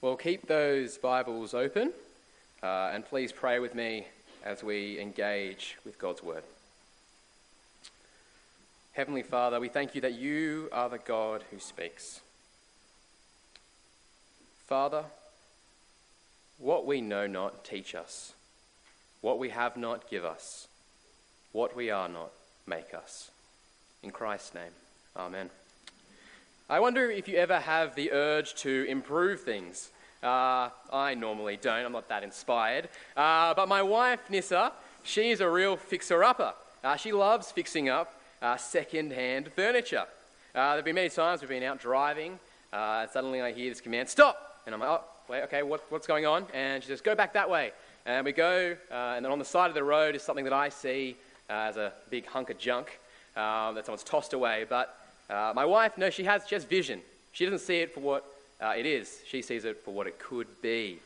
Well, keep those Bibles open uh, and please pray with me as we engage with God's Word. Heavenly Father, we thank you that you are the God who speaks. Father, what we know not, teach us. What we have not, give us. What we are not, make us. In Christ's name, Amen. I wonder if you ever have the urge to improve things. Uh, I normally don't, I'm not that inspired. Uh, but my wife, Nissa, she's a real fixer upper. Uh, she loves fixing up uh, second hand furniture. Uh, there have been many times we've been out driving, uh, and suddenly I hear this command, stop! And I'm like, oh, wait, okay, what, what's going on? And she says, go back that way. And we go, and then on the side of the road is something that I see as a big hunk of junk that someone's tossed away. But uh, my wife, no, she has just vision. She doesn't see it for what uh, it is. She sees it for what it could be.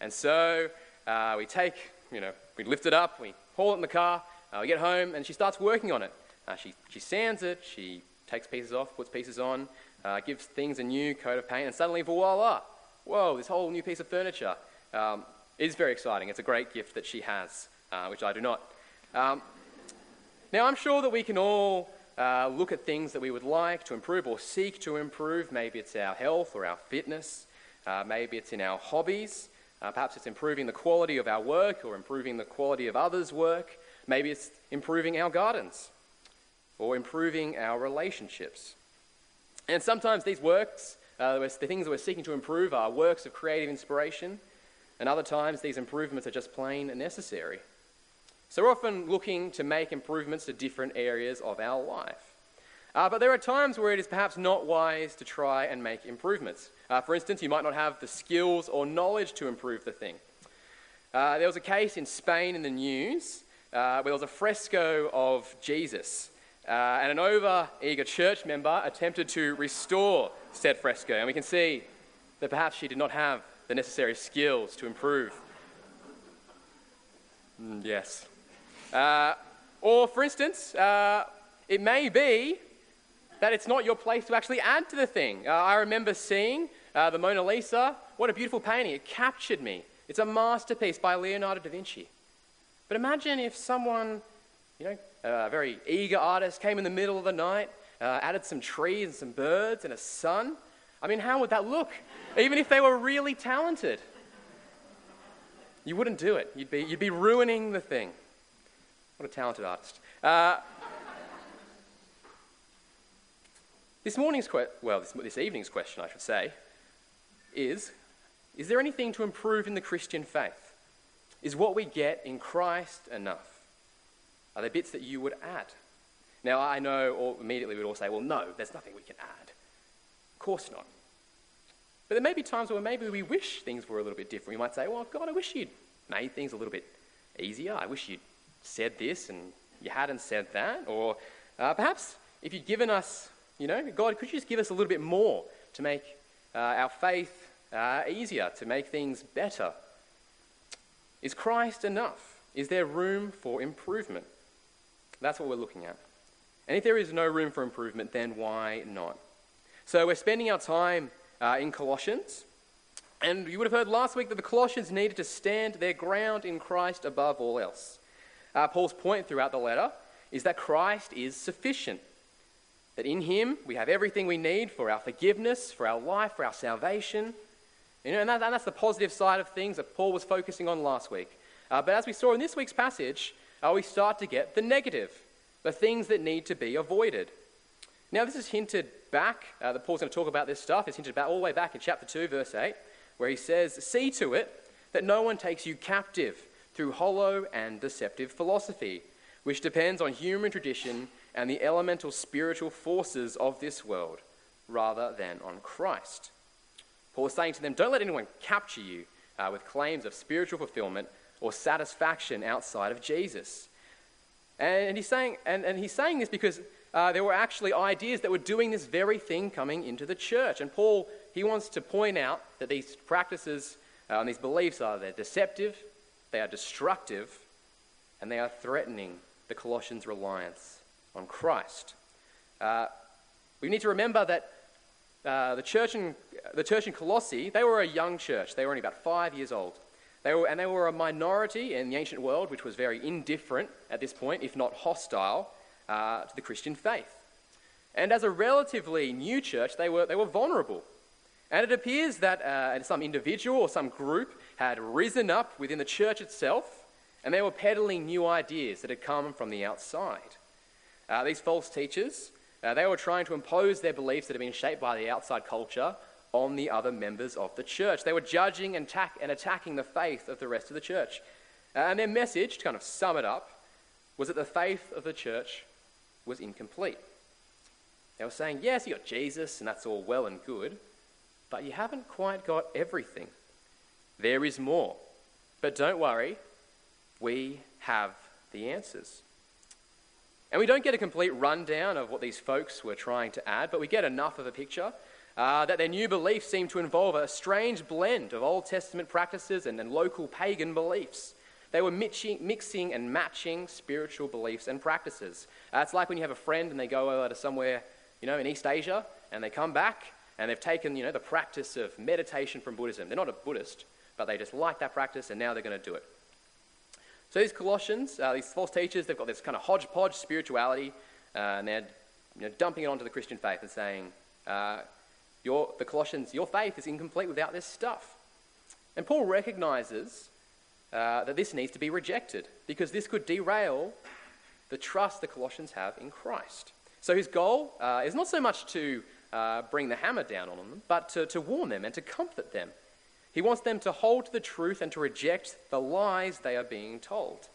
And so uh, we take, you know, we lift it up, we haul it in the car, uh, we get home, and she starts working on it. Uh, she, she sands it, she takes pieces off, puts pieces on, uh, gives things a new coat of paint, and suddenly, voila, whoa, this whole new piece of furniture. Um, is very exciting. It's a great gift that she has, which I do not. Um, now, I'm sure that we can all uh, look at things that we would like to improve or seek to improve. Maybe it's our health or our fitness. Uh, maybe it's in our hobbies. Uh, perhaps it's improving the quality of our work or improving the quality of others' work. Maybe it's improving our gardens or improving our relationships. And sometimes these works, uh, the things that we're seeking to improve, are works of creative inspiration. And other times, these improvements are just plain necessary. So we're often looking to make improvements to different areas of our life. Uh, but there are times where it is perhaps not wise to try and make improvements. Uh, for instance, you might not have the skills or knowledge to improve the thing. Uh, there was a case in Spain in the news uh, where there was a fresco of Jesus, uh, and an over eager church member attempted to restore said fresco. And we can see that perhaps she did not have the necessary skills to improve. Mm, yes. Uh, or, for instance, uh, it may be that it's not your place to actually add to the thing. Uh, I remember seeing uh, the Mona Lisa. What a beautiful painting. It captured me. It's a masterpiece by Leonardo da Vinci. But imagine if someone, you know, a very eager artist came in the middle of the night, uh, added some trees and some birds and a sun. I mean, how would that look? Even if they were really talented. You wouldn't do it. You'd be, you'd be ruining the thing. What a talented artist. Uh, this morning's well, this, this evening's question, I should say, is Is there anything to improve in the Christian faith? Is what we get in Christ enough? Are there bits that you would add? Now, I know all, immediately we'd all say, well, no, there's nothing we can add. Of course not. But there may be times where maybe we wish things were a little bit different. We might say, well, God, I wish you'd made things a little bit easier. I wish you'd said this and you hadn't said that. Or uh, perhaps if you'd given us, you know, God, could you just give us a little bit more to make uh, our faith uh, easier, to make things better? Is Christ enough? Is there room for improvement? That's what we're looking at. And if there is no room for improvement, then why not? So we're spending our time uh, in Colossians. And you would have heard last week that the Colossians needed to stand their ground in Christ above all else. Uh, Paul's point throughout the letter is that Christ is sufficient. That in him we have everything we need for our forgiveness, for our life, for our salvation. You know, and, that, and that's the positive side of things that Paul was focusing on last week. Uh, but as we saw in this week's passage, uh, we start to get the negative, the things that need to be avoided. Now, this is hinted back, uh, that Paul's going to talk about this stuff. It's hinted back all the way back in chapter 2, verse 8, where he says, See to it that no one takes you captive through hollow and deceptive philosophy, which depends on human tradition and the elemental spiritual forces of this world, rather than on Christ. Paul is saying to them, Don't let anyone capture you uh, with claims of spiritual fulfillment or satisfaction outside of Jesus. And, he's, saying, and, and he's saying this because uh, there were actually ideas that were doing this very thing coming into the church. And Paul, he wants to point out that these practices uh, and these beliefs are they're deceptive, they are destructive and they are threatening the Colossians' reliance on Christ. Uh, we need to remember that uh, the church in the church in Colossae, they were a young church. They were only about five years old. They were, and they were a minority in the ancient world, which was very indifferent at this point, if not hostile, uh, to the Christian faith. And as a relatively new church, they were, they were vulnerable. And it appears that uh, some individual or some group had risen up within the church itself, and they were peddling new ideas that had come from the outside. Uh, these false teachers, uh, they were trying to impose their beliefs that had been shaped by the outside culture on the other members of the church. They were judging and, and attacking the faith of the rest of the church. Uh, and their message, to kind of sum it up, was that the faith of the church was incomplete. They were saying, yes, you got Jesus, and that's all well and good, but you haven't quite got everything. There is more. But don't worry, we have the answers. And we don't get a complete rundown of what these folks were trying to add, but we get enough of a picture uh, that their new beliefs seem to involve a strange blend of Old Testament practices and, and local pagan beliefs. They were mixing, mixing, and matching spiritual beliefs and practices. Uh, it's like when you have a friend and they go over to somewhere, you know, in East Asia, and they come back and they've taken, you know, the practice of meditation from Buddhism. They're not a Buddhist, but they just like that practice, and now they're going to do it. So these Colossians, uh, these false teachers, they've got this kind of hodgepodge spirituality, uh, and they're you know, dumping it onto the Christian faith and saying, uh, your, the Colossians, your faith is incomplete without this stuff. And Paul recognizes uh, that this needs to be rejected because this could derail the trust the Colossians have in Christ. So his goal uh, is not so much to uh, bring the hammer down on them, but to, to warn them and to comfort them. He wants them to hold to the truth and to reject the lies they are being told.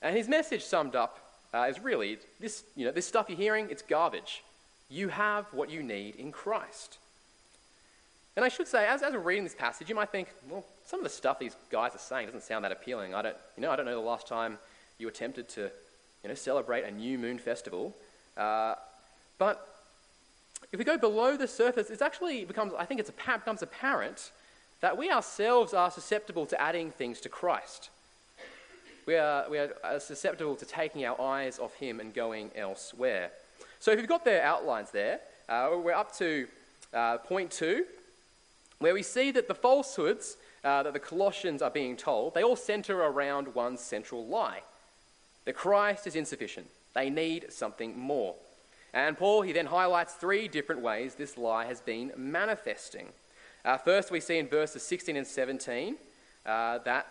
And his message summed up uh, is really this, you know, this stuff you're hearing, it's garbage. You have what you need in Christ. And I should say, as, as we're reading this passage, you might think, well, some of the stuff these guys are saying doesn't sound that appealing. I don't, you know, I don't know the last time you attempted to you know, celebrate a new moon festival. Uh, but if we go below the surface, it actually becomes, I think it becomes apparent that we ourselves are susceptible to adding things to Christ. We are, we are susceptible to taking our eyes off Him and going elsewhere. So if you've got the outlines there, uh, we're up to uh, point two, where we see that the falsehoods uh, that the Colossians are being told, they all center around one central lie that Christ is insufficient. They need something more. And Paul, he then highlights three different ways this lie has been manifesting. Uh, first, we see in verses 16 and 17 uh, that,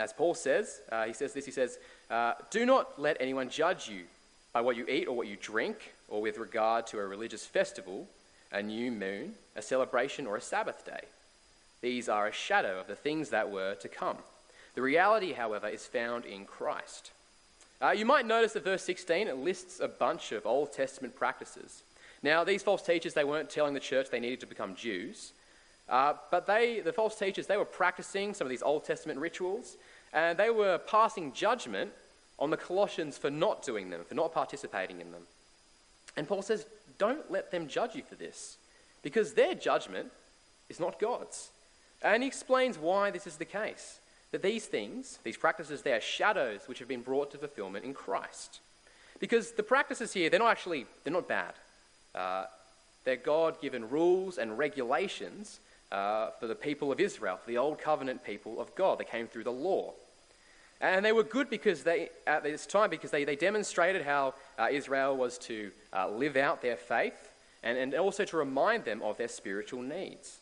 as Paul says, uh, he says this, he says, uh, Do not let anyone judge you by what you eat or what you drink, or with regard to a religious festival, a new moon, a celebration, or a Sabbath day. These are a shadow of the things that were to come. The reality, however, is found in Christ. Uh, you might notice that verse 16 it lists a bunch of Old Testament practices. Now, these false teachers, they weren't telling the church they needed to become Jews, uh, but they, the false teachers, they were practicing some of these Old Testament rituals, and they were passing judgment on the Colossians for not doing them, for not participating in them. And Paul says, don't let them judge you for this, because their judgment is not God's. And he explains why this is the case. That these things, these practices, they are shadows which have been brought to fulfillment in Christ. Because the practices here, they're not actually, they're not bad. Uh, they're God given rules and regulations uh, for the people of Israel, for the old covenant people of God. They came through the law. And they were good because they, at this time because they, they demonstrated how uh, Israel was to uh, live out their faith and, and also to remind them of their spiritual needs.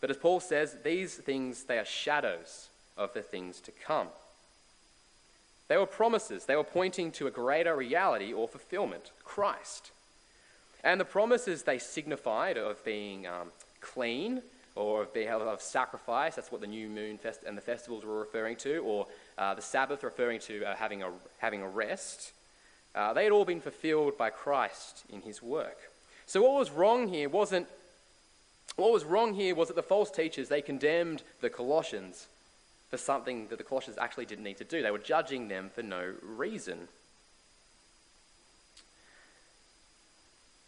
But as Paul says, these things, they are shadows of the things to come. They were promises. They were pointing to a greater reality or fulfillment, Christ. And the promises they signified of being um, clean or of, being, of sacrifice, that's what the new moon fest and the festivals were referring to, or uh, the Sabbath referring to uh, having, a, having a rest, uh, they had all been fulfilled by Christ in his work. So what was wrong here wasn't, what was wrong here was that the false teachers, they condemned the Colossians for something that the Colossians actually didn't need to do. They were judging them for no reason.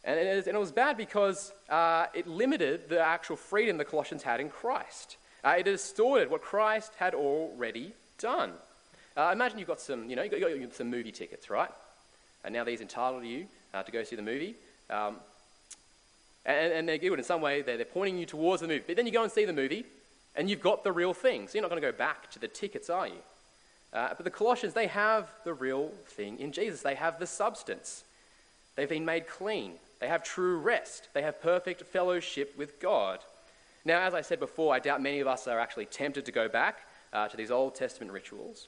And it, was bad because uh, it limited the actual freedom the Colossians had in Christ. Uh, it distorted what Christ had already done. Uh, imagine you've got some, you know, you've got, you've got some movie tickets, right? And now these entitle you uh, to go see the movie. Um, And, and they're good in some way, they're, they're pointing you towards the movie. But then you go and see the movie, and you've got the real thing. So you're not going to go back to the tickets, are you? Uh, but the Colossians, they have the real thing in Jesus. They have the substance. They've been made clean. They have true rest. They have perfect fellowship with God. Now, as I said before, I doubt many of us are actually tempted to go back uh, to these Old Testament rituals.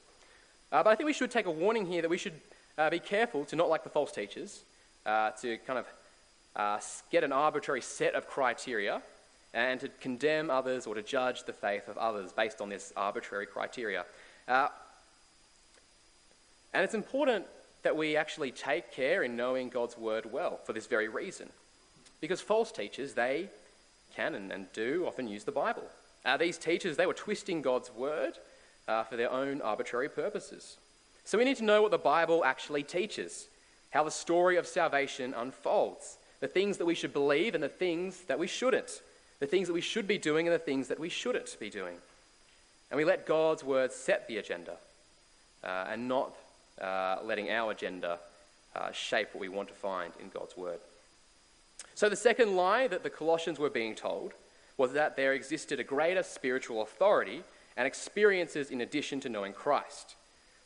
Uh, but I think we should take a warning here that we should uh, be careful to not like the false teachers, uh, to kind of uh, get an arbitrary set of criteria and to condemn others or to judge the faith of others based on this arbitrary criteria. Uh, and it's important that we actually take care in knowing God's word well for this very reason. Because false teachers, they can and, and do often use the Bible. Uh, these teachers, they were twisting God's word uh, for their own arbitrary purposes. So we need to know what the Bible actually teaches, how the story of salvation unfolds, the things that we should believe and the things that we shouldn't, the things that we should be doing and the things that we shouldn't be doing. And we let God's word set the agenda uh, and not uh, letting our agenda uh, shape what we want to find in God's word. So, the second lie that the Colossians were being told was that there existed a greater spiritual authority and experiences in addition to knowing Christ.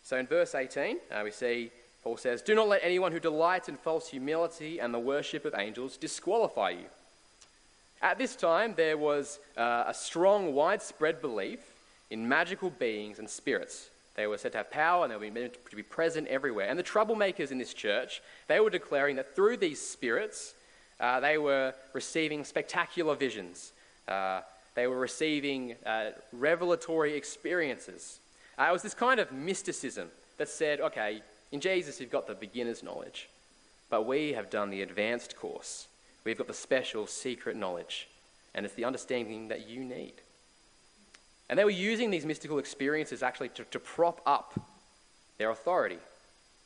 So, in verse 18, uh, we see Paul says, Do not let anyone who delights in false humility and the worship of angels disqualify you. At this time, there was uh, a strong, widespread belief in magical beings and spirits. They were said to have power and they were meant to be present everywhere. And the troublemakers in this church, they were declaring that through these spirits, uh, they were receiving spectacular visions. Uh, they were receiving uh, revelatory experiences. Uh, it was this kind of mysticism that said, okay, in Jesus, you've got the beginner's knowledge, but we have done the advanced course. We've got the special secret knowledge, and it's the understanding that you need. And they were using these mystical experiences actually to, to prop up their authority.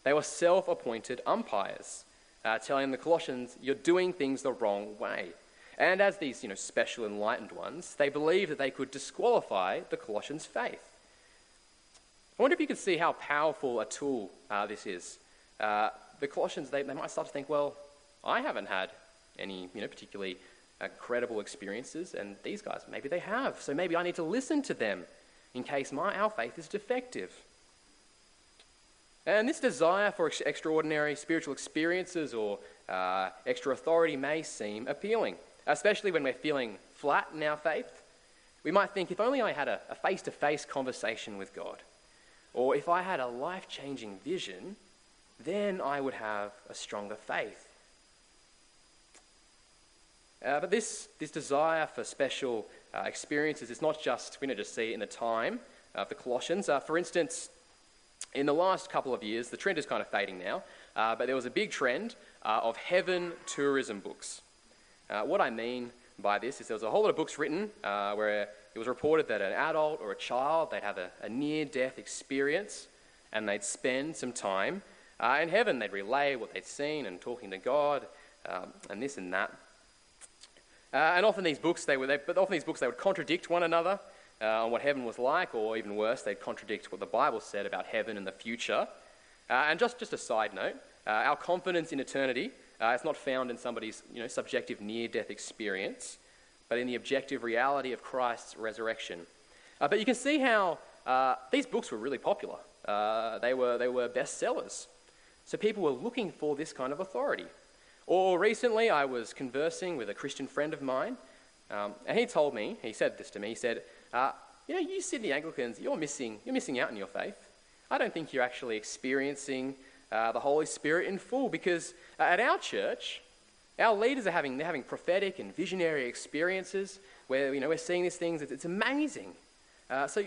They were self appointed umpires, uh, telling the Colossians, You're doing things the wrong way. And as these you know, special enlightened ones, they believed that they could disqualify the Colossians' faith. I wonder if you can see how powerful a tool uh, this is. Uh, the Colossians, they, they might start to think, well, I haven't had any you know, particularly uh, credible experiences, and these guys, maybe they have. So maybe I need to listen to them in case my, our faith is defective. And this desire for ex- extraordinary spiritual experiences or uh, extra authority may seem appealing, especially when we're feeling flat in our faith. We might think, if only I had a face to face conversation with God or if I had a life changing vision, then I would have a stronger faith. Uh, but this, this desire for special uh, experiences is not just, we don't just see it in the time of the Colossians. Uh, for instance, in the last couple of years, the trend is kind of fading now, uh, but there was a big trend uh, of heaven tourism books. What I mean by this is there was a whole lot of books written where it was reported that an adult or a child, they'd have a, a near death experience and they'd spend some time uh, in heaven. They'd relay what they'd seen and talking to God um, and this and that. Uh, and often these books, they were, they, but often these books, they would contradict one another uh, on what heaven was like, or even worse, they'd contradict what the Bible said about heaven and the future. Uh, and just, just a side note, our confidence in eternity is not found in somebody's you know, subjective near-death experience but in the objective reality of Christ's resurrection. But you can see how these books were really popular. They, were, they were bestsellers. So people were looking for this kind of authority. Or recently, I was conversing with a Christian friend of mine, um, and he told me, he said this to me, he said, uh, You know, you Sydney Anglicans, you're missing, you're missing out in your faith. I don't think you're actually experiencing uh, the Holy Spirit in full because uh, at our church, our leaders are having, they're having prophetic and visionary experiences where you know, we're seeing these things. It's, it's amazing. Uh, so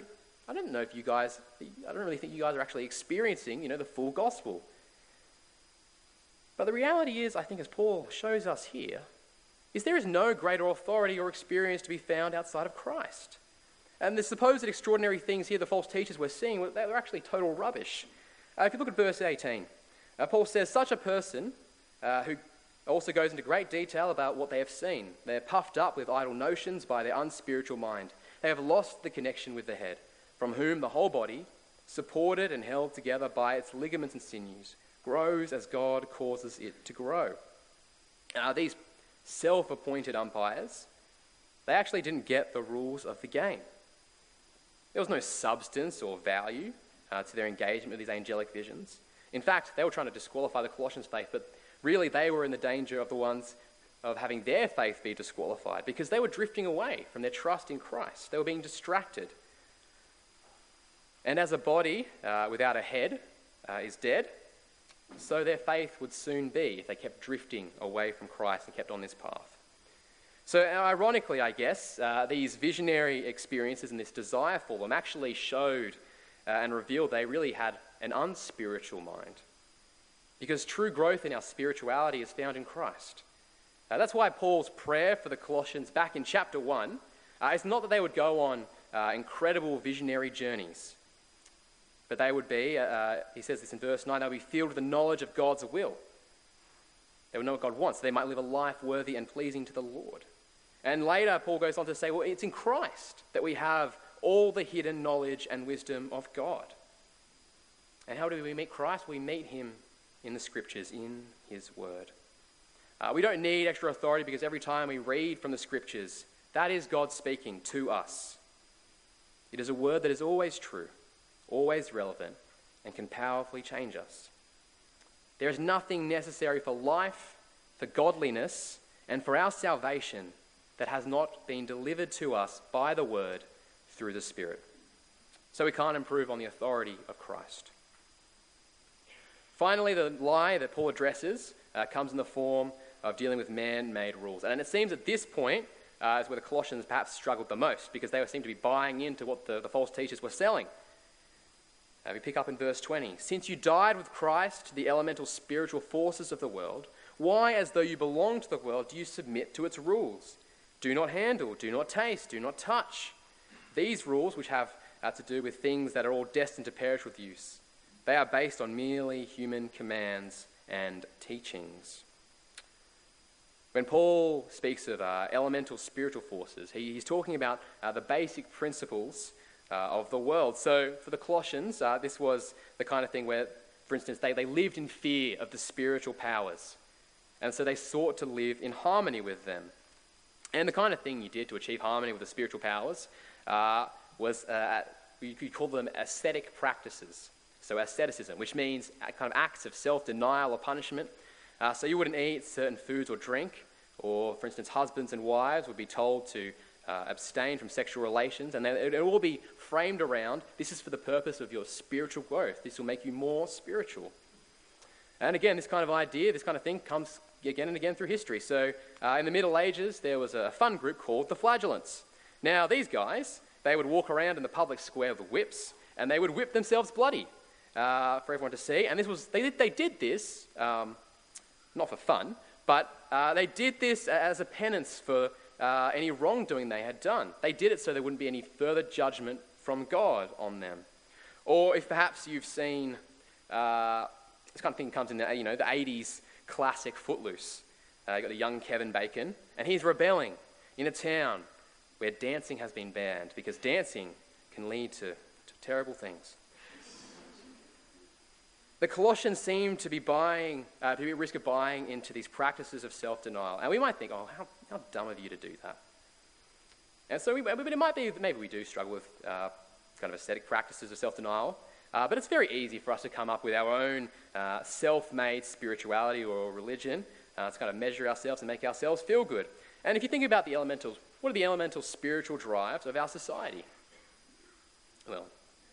I don't know if you guys, I don't really think you guys are actually experiencing you know, the full gospel. But the reality is, I think, as Paul shows us here, is there is no greater authority or experience to be found outside of Christ. And the supposed extraordinary things here, the false teachers were seeing, they're actually total rubbish. Uh, if you look at verse 18, uh, Paul says, Such a person uh, who also goes into great detail about what they have seen. They're puffed up with idle notions by their unspiritual mind. They have lost the connection with the head, from whom the whole body, supported and held together by its ligaments and sinews, grows as God causes it to grow. Now, these self appointed umpires, they actually didn't get the rules of the game. There was no substance or value uh, to their engagement with these angelic visions. In fact, they were trying to disqualify the Colossians' faith, but really they were in the danger of the ones of having their faith be disqualified because they were drifting away from their trust in Christ. They were being distracted. And as a body uh, without a head uh, is dead, so their faith would soon be if they kept drifting away from Christ and kept on this path. So, ironically, I guess, uh, these visionary experiences and this desire for them actually showed uh, and revealed they really had an unspiritual mind. Because true growth in our spirituality is found in Christ. Uh, that's why Paul's prayer for the Colossians back in chapter 1 uh, is not that they would go on uh, incredible visionary journeys, but they would be, uh, he says this in verse 9, they would be filled with the knowledge of God's will. They would know what God wants. They might live a life worthy and pleasing to the Lord. And later, Paul goes on to say, well, it's in Christ that we have all the hidden knowledge and wisdom of God. And how do we meet Christ? We meet him in the scriptures, in his word. Uh, we don't need extra authority because every time we read from the scriptures, that is God speaking to us. It is a word that is always true, always relevant, and can powerfully change us. There is nothing necessary for life, for godliness, and for our salvation that has not been delivered to us by the Word through the Spirit. So we can't improve on the authority of Christ. Finally, the lie that Paul addresses uh, comes in the form of dealing with man made rules. And it seems at this point uh, is where the Colossians perhaps struggled the most because they seem to be buying into what the, the false teachers were selling. Uh, we pick up in verse 20. Since you died with Christ to the elemental spiritual forces of the world, why, as though you belong to the world, do you submit to its rules? Do not handle, do not taste, do not touch. These rules, which have uh, to do with things that are all destined to perish with use, they are based on merely human commands and teachings. When Paul speaks of uh, elemental spiritual forces, he, he's talking about uh, the basic principles uh, of the world. So for the Colossians, uh, this was the kind of thing where, for instance, they, they lived in fear of the spiritual powers. And so they sought to live in harmony with them. And the kind of thing you did to achieve harmony with the spiritual powers uh, was, uh, you could call them ascetic practices. So, asceticism, which means kind of acts of self denial or punishment. Uh, so, you wouldn't eat certain foods or drink, or, for instance, husbands and wives would be told to uh, abstain from sexual relations, and it will all be framed around this is for the purpose of your spiritual growth. This will make you more spiritual. And again, this kind of idea, this kind of thing comes again and again through history. So, uh, in the Middle Ages, there was a fun group called the Flagellants. Now, these guys, they would walk around in the public square with whips, and they would whip themselves bloody uh, for everyone to see. And this was, they did, they did this, um, not for fun, but uh, they did this as a penance for uh, any wrongdoing they had done. They did it so there wouldn't be any further judgment from God on them. Or if perhaps you've seen, uh, this kind of thing comes in the, you know, the 80s classic Footloose. Uh, you got the young Kevin Bacon, and he's rebelling in a town where dancing has been banned because dancing can lead to, to terrible things. The Colossians seem to be buying, uh, to be at risk of buying into these practices of self denial. And we might think, oh, how, how dumb of you to do that. And so, we, but it might be that maybe we do struggle with uh, kind of ascetic practices of self denial. Uh, but it's very easy for us to come up with our own uh, self made spirituality or religion uh, to kind of measure ourselves and make ourselves feel good. And if you think about the elementals, what are the elemental spiritual drives of our society? Well,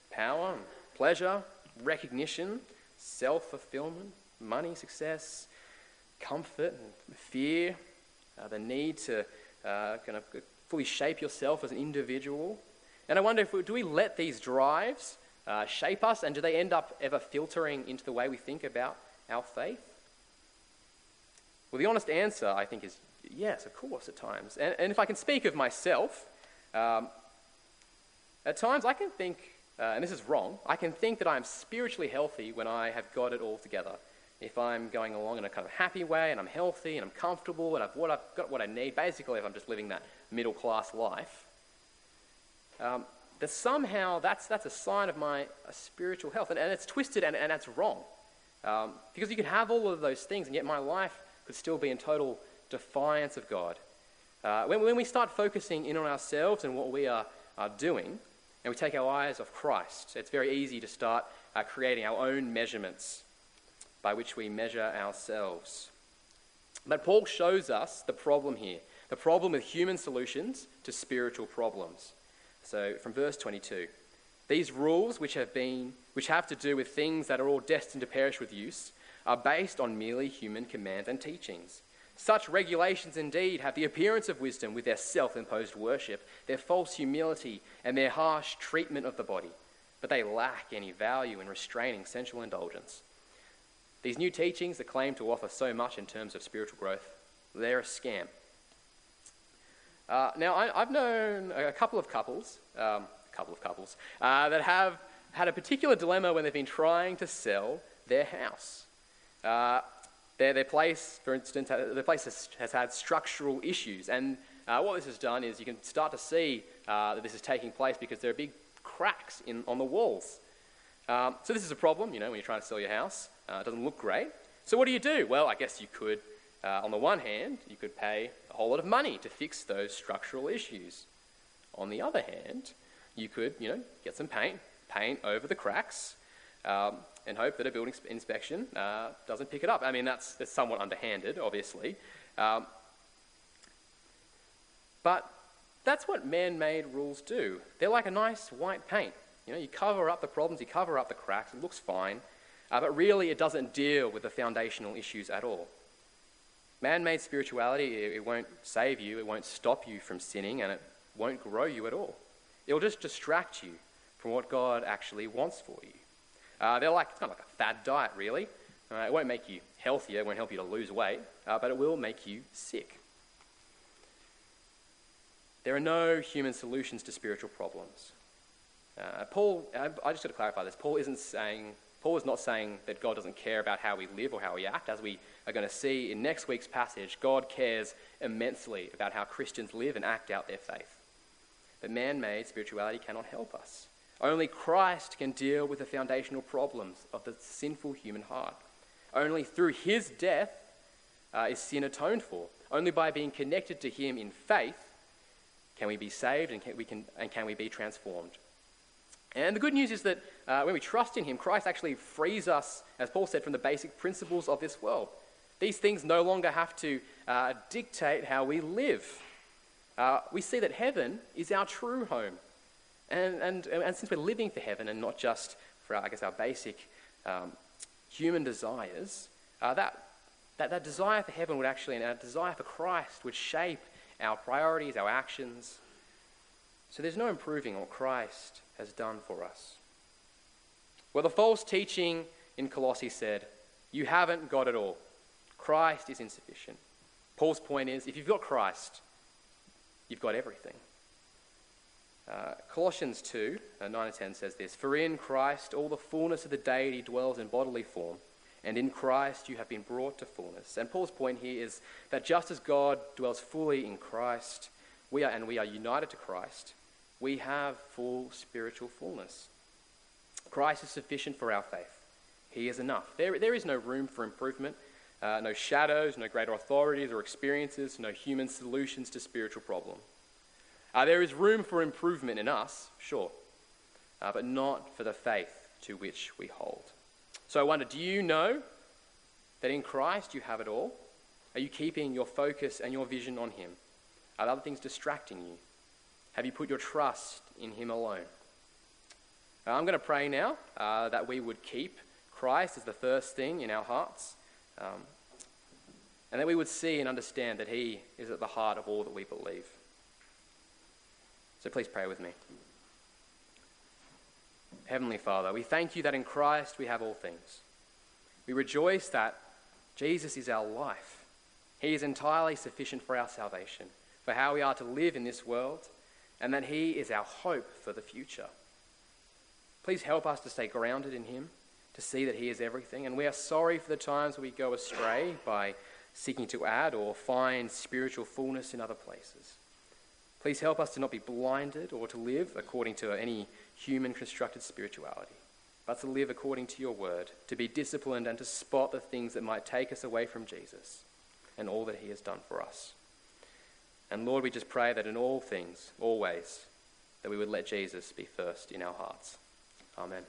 power, pleasure, recognition, self fulfillment, money, success, comfort, fear, uh, the need to uh, kind of fully shape yourself as an individual. And I wonder if we, do we let these drives uh, shape us? And do they end up ever filtering into the way we think about our faith? Well, the honest answer, I think, is yes, of course, at times. And, and if I can speak of myself, um, at times I can think, uh, and this is wrong, I can think that I'm spiritually healthy when I have got it all together. If I'm going along in a kind of happy way and I'm healthy and I'm comfortable and I've, what I've got what I need, basically, if I'm just living that middle class life, um, that somehow that's, that's a sign of my spiritual health. And, and it's twisted and, and that's wrong. Um, because you could have all of those things, and yet my life could still be in total defiance of God. Uh, when, when we start focusing in on ourselves and what we are, are doing, and we take our eyes off Christ, it's very easy to start uh, creating our own measurements by which we measure ourselves. But Paul shows us the problem here the problem with human solutions to spiritual problems. So, from verse 22, these rules, which have, been, which have to do with things that are all destined to perish with use, are based on merely human commands and teachings. Such regulations indeed have the appearance of wisdom with their self imposed worship, their false humility, and their harsh treatment of the body, but they lack any value in restraining sensual indulgence. These new teachings that claim to offer so much in terms of spiritual growth, they're a scam. Uh, now, I, have known a couple of couples, um, a couple of couples, uh, that have had a particular dilemma when they've been trying to sell their house. Uh, their, their place, for instance, their place has, has had structural issues, and uh, what this has done is you can start to see uh, that this is taking place because there are big cracks in, on the walls. Um, so this is a problem, you know, when you're trying to sell your house. Uh, it doesn't look great. So what do you do? Well, I guess you could, uh, on the one hand, you could pay a whole lot of money to fix those structural issues. On the other hand, you could, you know, get some paint, paint over the cracks, um, and hope that a building inspection uh, doesn't pick it up. I mean, that's, that's somewhat underhanded, obviously. Um, but that's what man made rules do. They're like a nice white paint. You know, you cover up the problems, you cover up the cracks, it looks fine, uh, but really it doesn't deal with the foundational issues at all. Man made spirituality, it, it won't save you, it won't stop you from sinning, and it won't grow you at all. It'll just distract you from what God actually wants for you. Uh, they're like, it's kind of like a fad diet, really. Uh, it won't make you healthier, it won't help you to lose weight, uh, but it will make you sick. There are no human solutions to spiritual problems. Uh, Paul, I, I just got to clarify this. Paul isn't saying, Paul is not saying that God doesn't care about how we live or how we act. As we are going to see in next week's passage, God cares immensely about how Christians live and act out their faith. But man made spirituality cannot help us. Only Christ can deal with the foundational problems of the sinful human heart. Only through his death uh, is sin atoned for. Only by being connected to him in faith can we be saved and can we, can, and can we be transformed. And the good news is that uh, when we trust in him, Christ actually frees us, as Paul said, from the basic principles of this world. These things no longer have to uh, dictate how we live. Uh, we see that heaven is our true home. And, and, and since we're living for heaven and not just for, I guess, our basic um, human desires, uh, that, that, that desire for heaven would actually, and our desire for Christ would shape our priorities, our actions. So there's no improving what Christ has done for us. Well, the false teaching in Colossae said, You haven't got it all. Christ is insufficient. Paul's point is if you've got Christ, you've got everything. Uh, Colossians 2, uh, 9 and 10 says this For in Christ all the fullness of the deity dwells in bodily form, and in Christ you have been brought to fullness. And Paul's point here is that just as God dwells fully in Christ, we are, and we are united to Christ, we have full spiritual fullness. Christ is sufficient for our faith. He is enough. There, there is no room for improvement, uh, no shadows, no greater authorities or experiences, no human solutions to spiritual problem. Uh, there is room for improvement in us, sure, uh, but not for the faith to which we hold. So I wonder do you know that in Christ you have it all? Are you keeping your focus and your vision on Him? Are other things distracting you? Have you put your trust in Him alone? Uh, I'm going to pray now uh, that we would keep Christ as the first thing in our hearts, um, and that we would see and understand that He is at the heart of all that we believe. So please pray with me. Heavenly Father, we thank you that in Christ we have all things. We rejoice that Jesus is our life. He is entirely sufficient for our salvation, for how we are to live in this world, and that He is our hope for the future. Please help us to stay grounded in Him, to see that He is everything. And we are sorry for the times we go astray by seeking to add or find spiritual fullness in other places. Please help us to not be blinded or to live according to any human constructed spirituality, but to live according to your word, to be disciplined and to spot the things that might take us away from Jesus. and all that he has done for us. And Lord, we just pray that in all things, always, that we would let Jesus be first in our hearts. Amen.